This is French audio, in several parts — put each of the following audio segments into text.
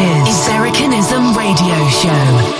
Is Americanism Radio Show.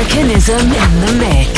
Ibericanism in the mix.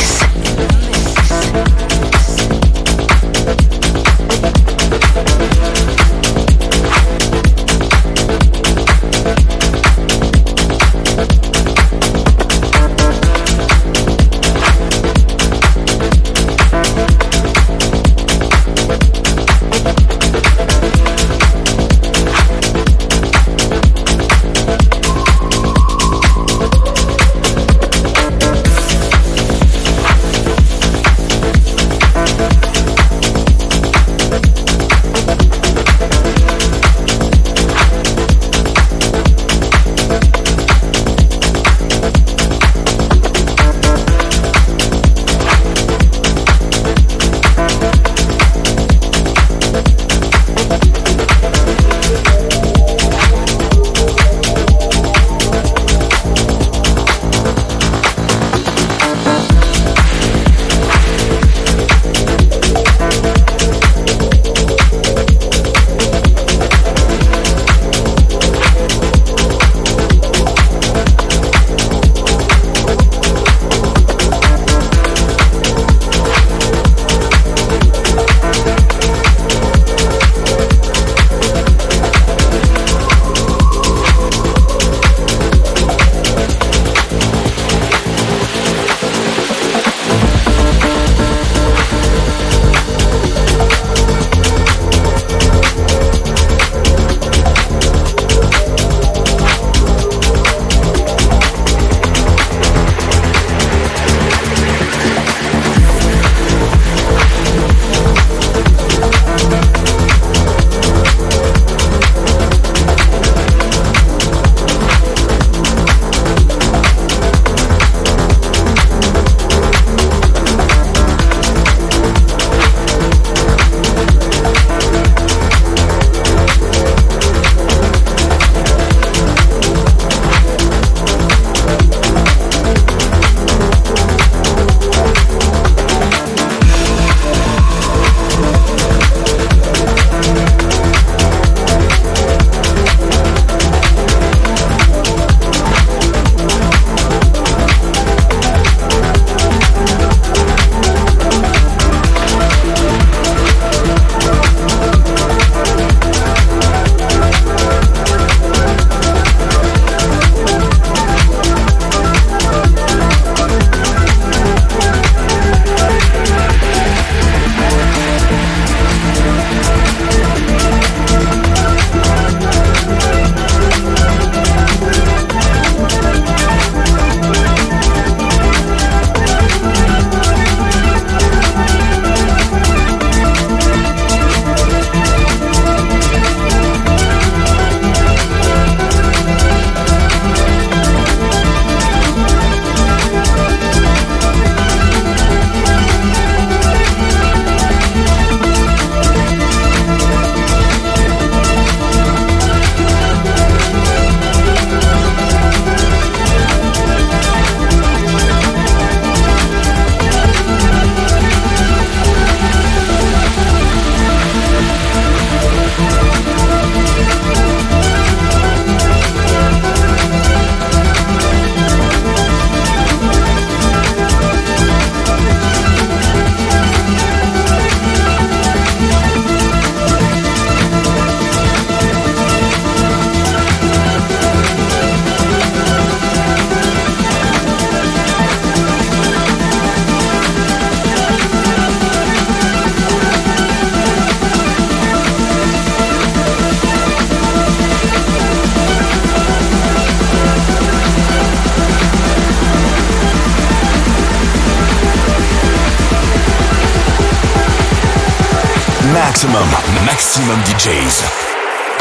DJs.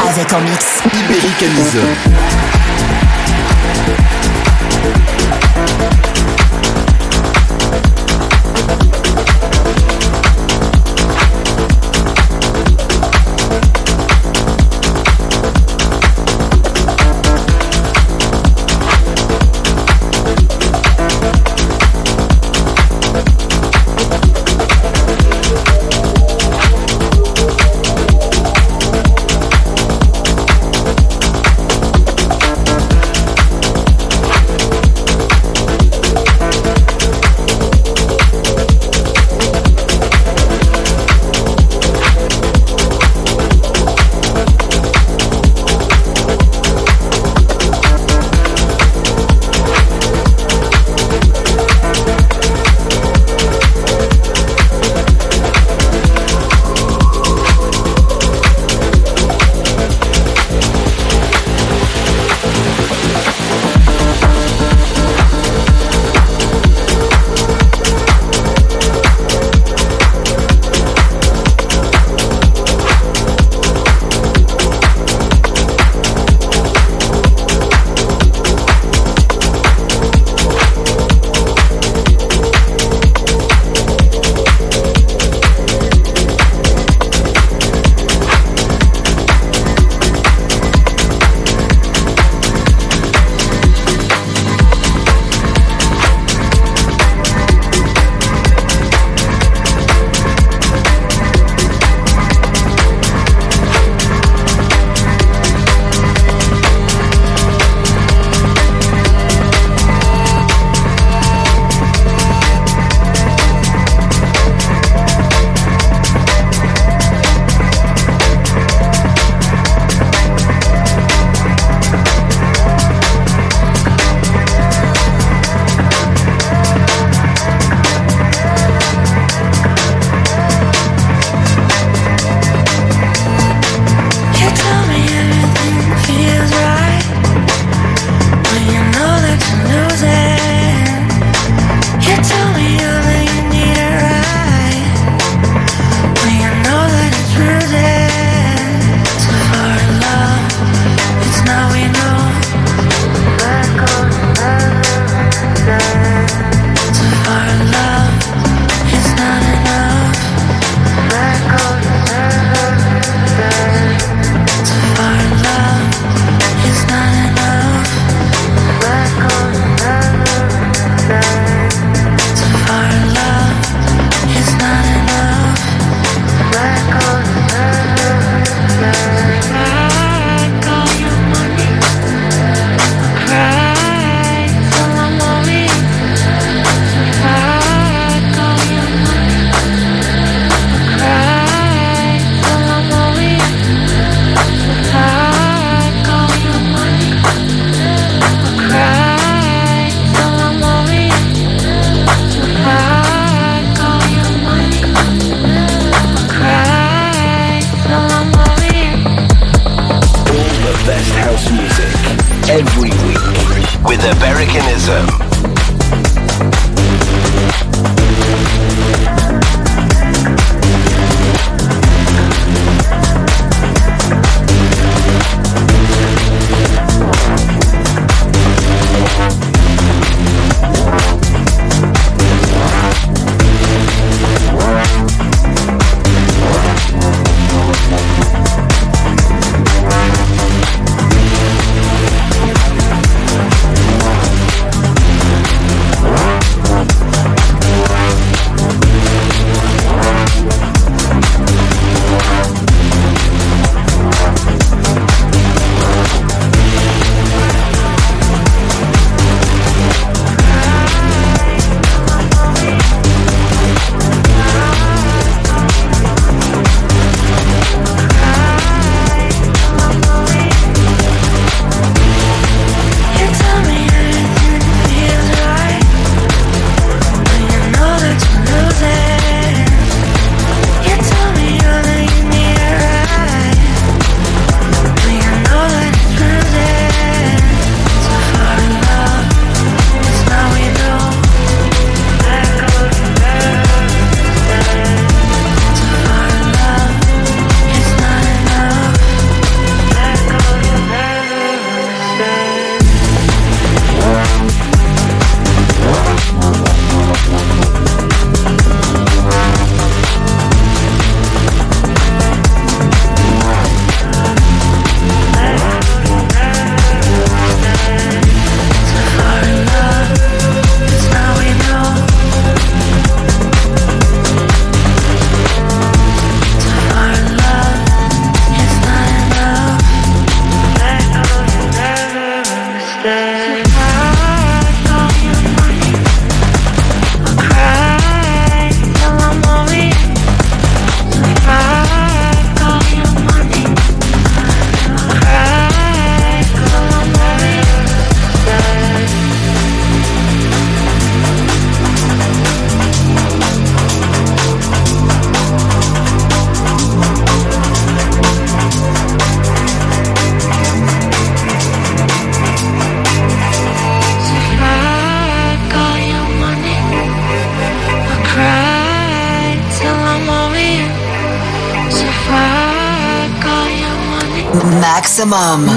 Avec en mix. Americanism.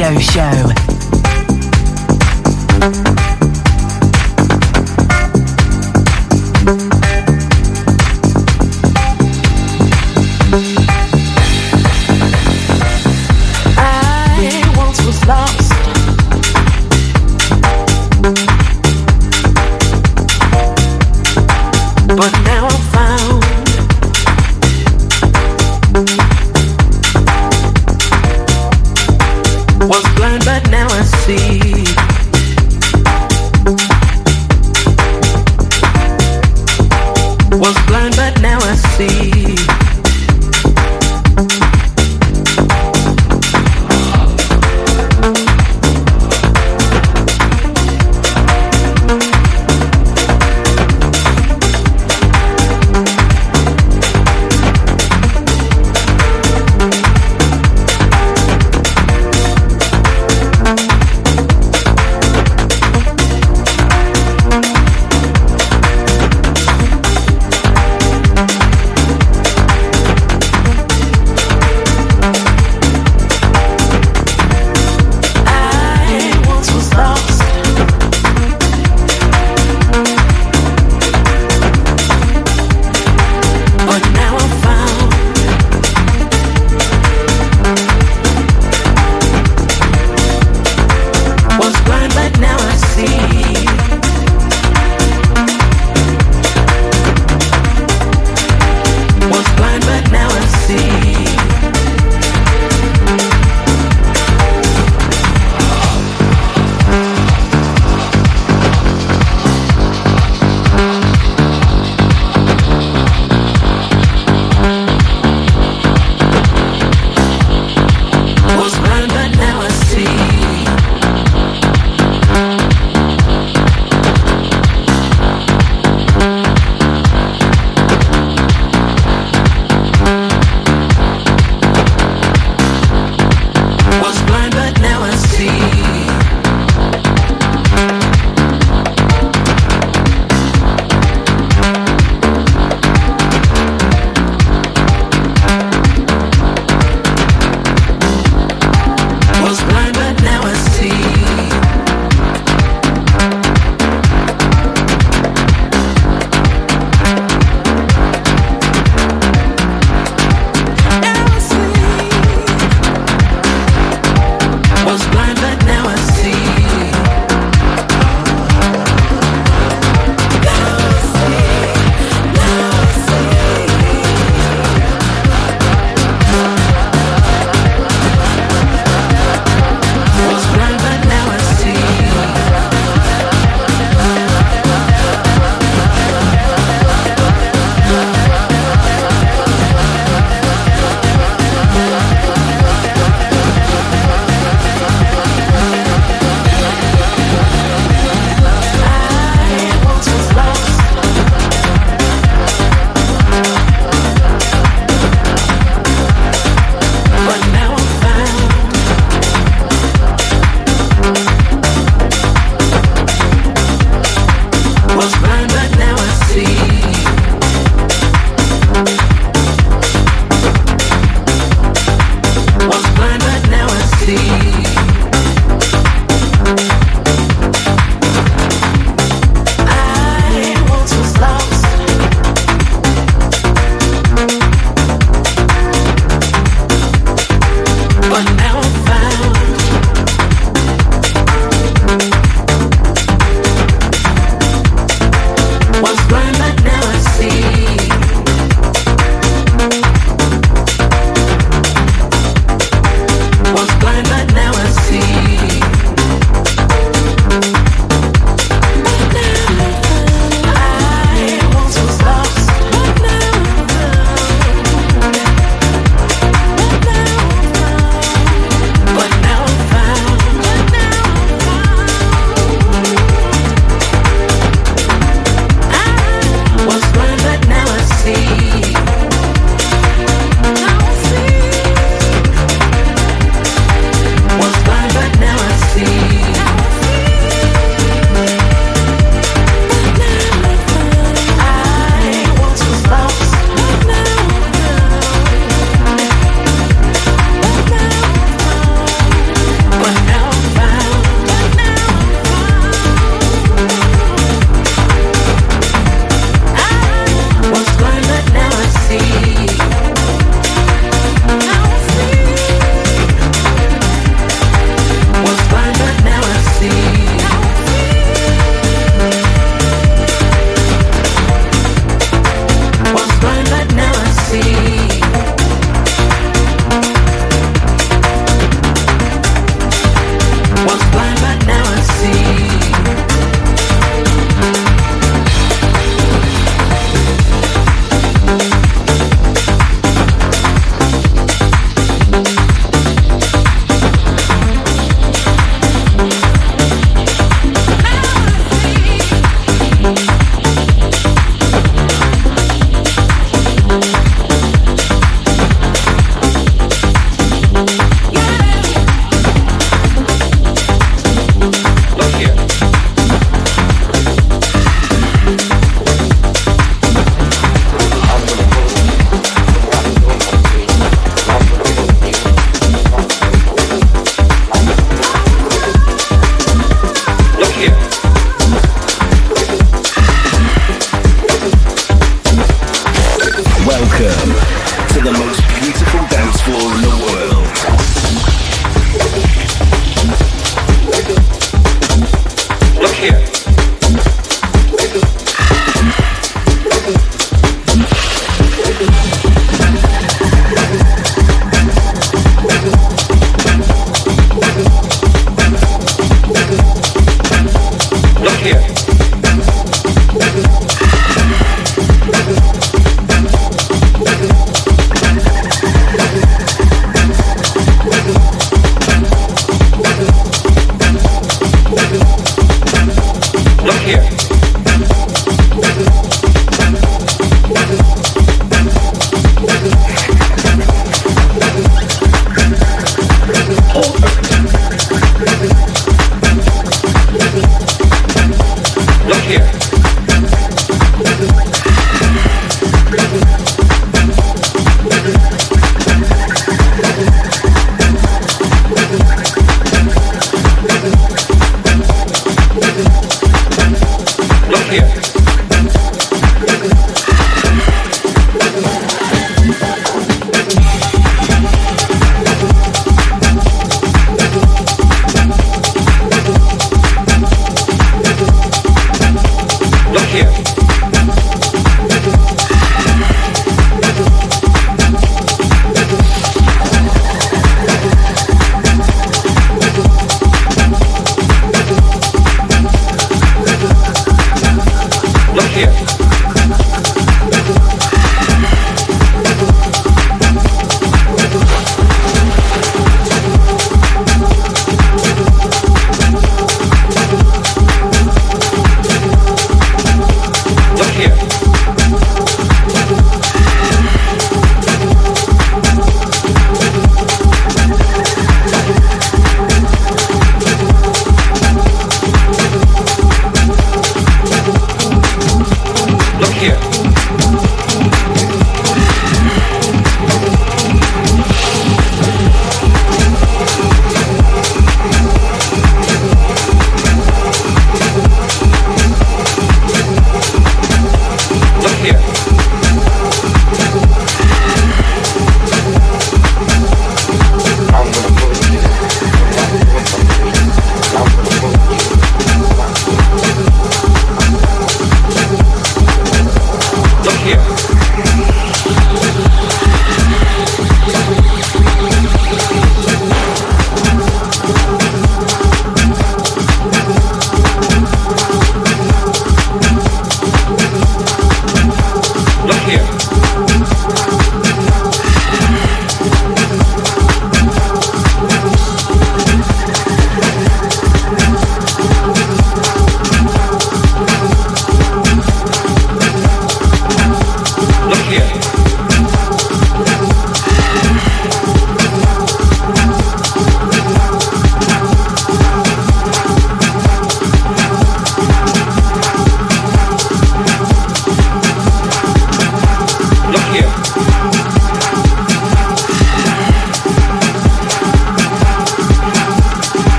Radio Show.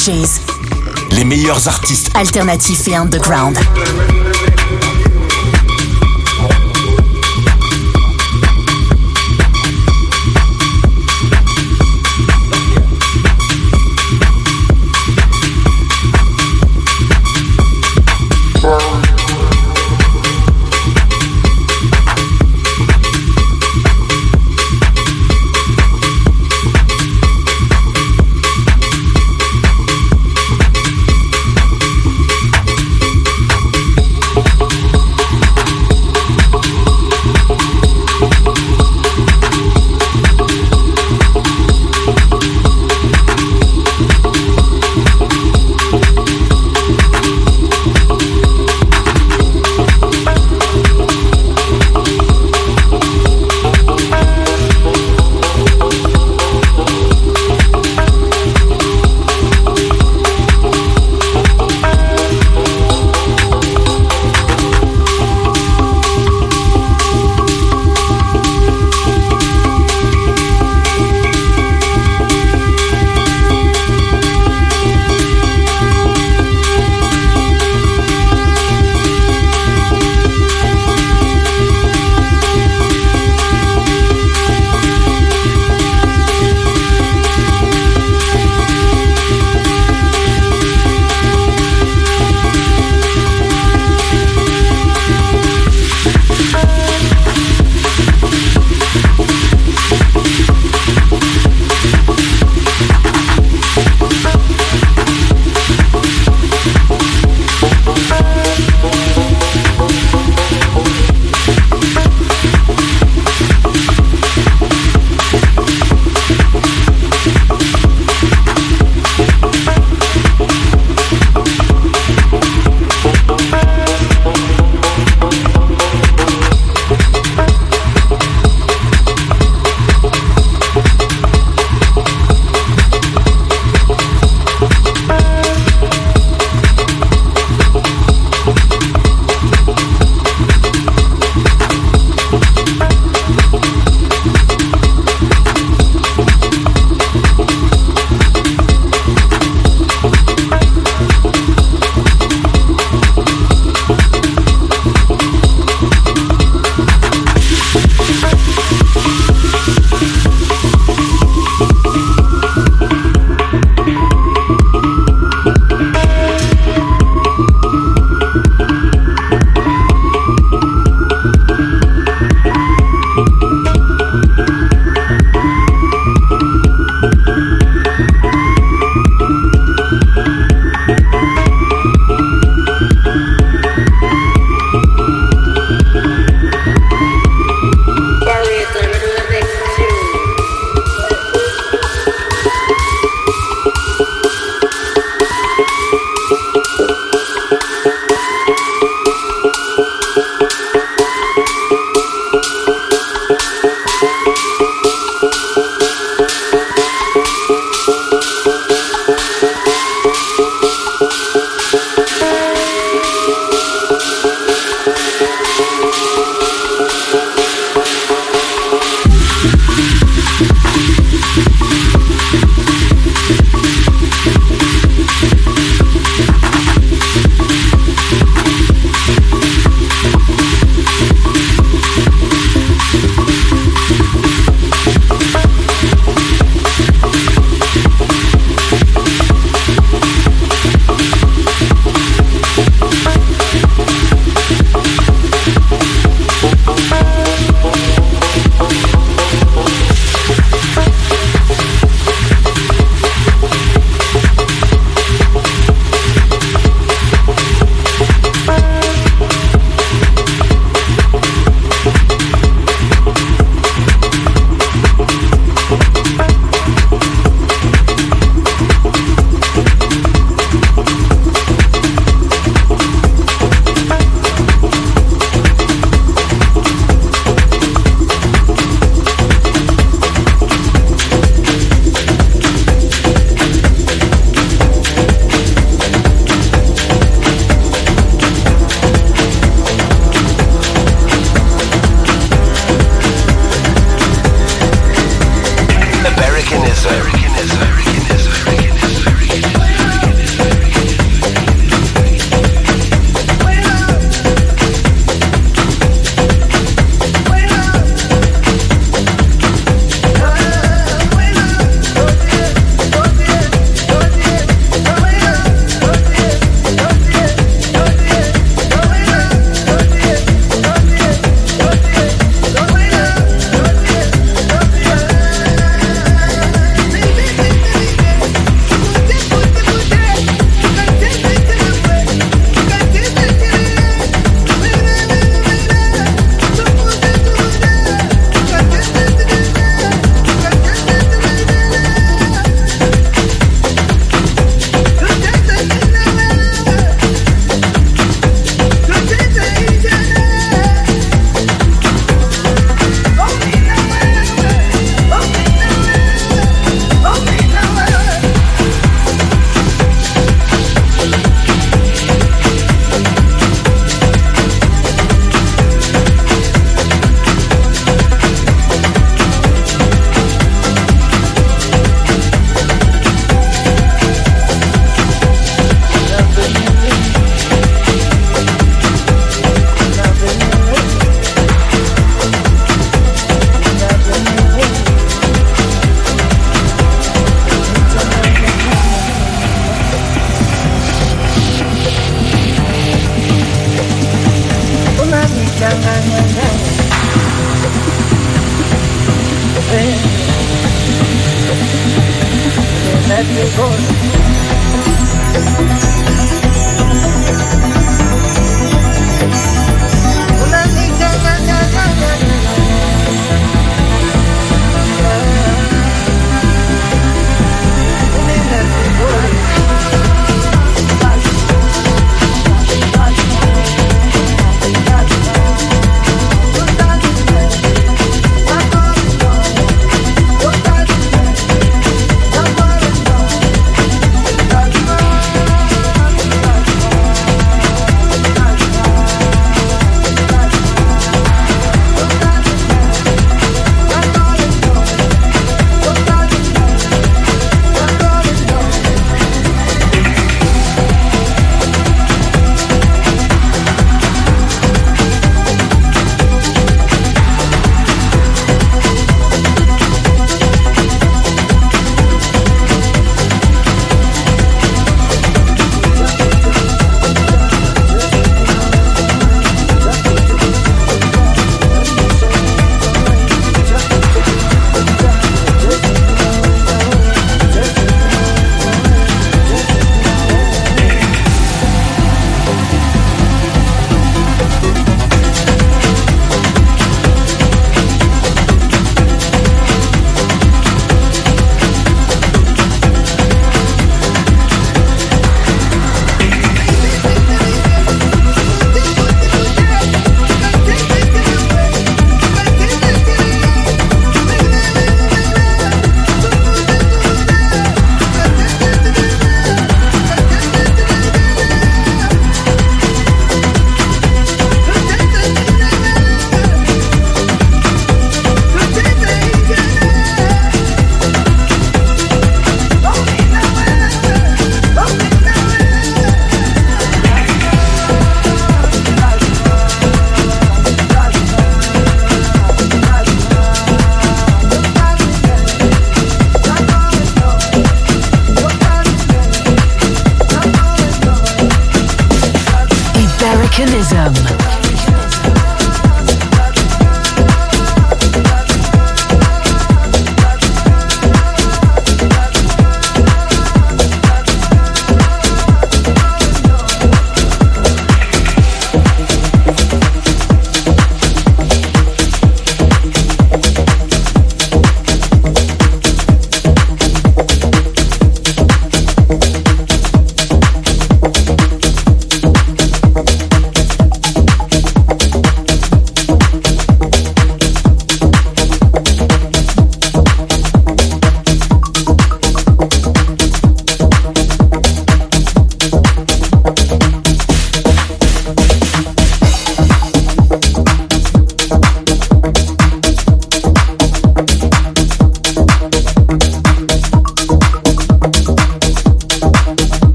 DJs. Les meilleurs artistes alternatifs et underground.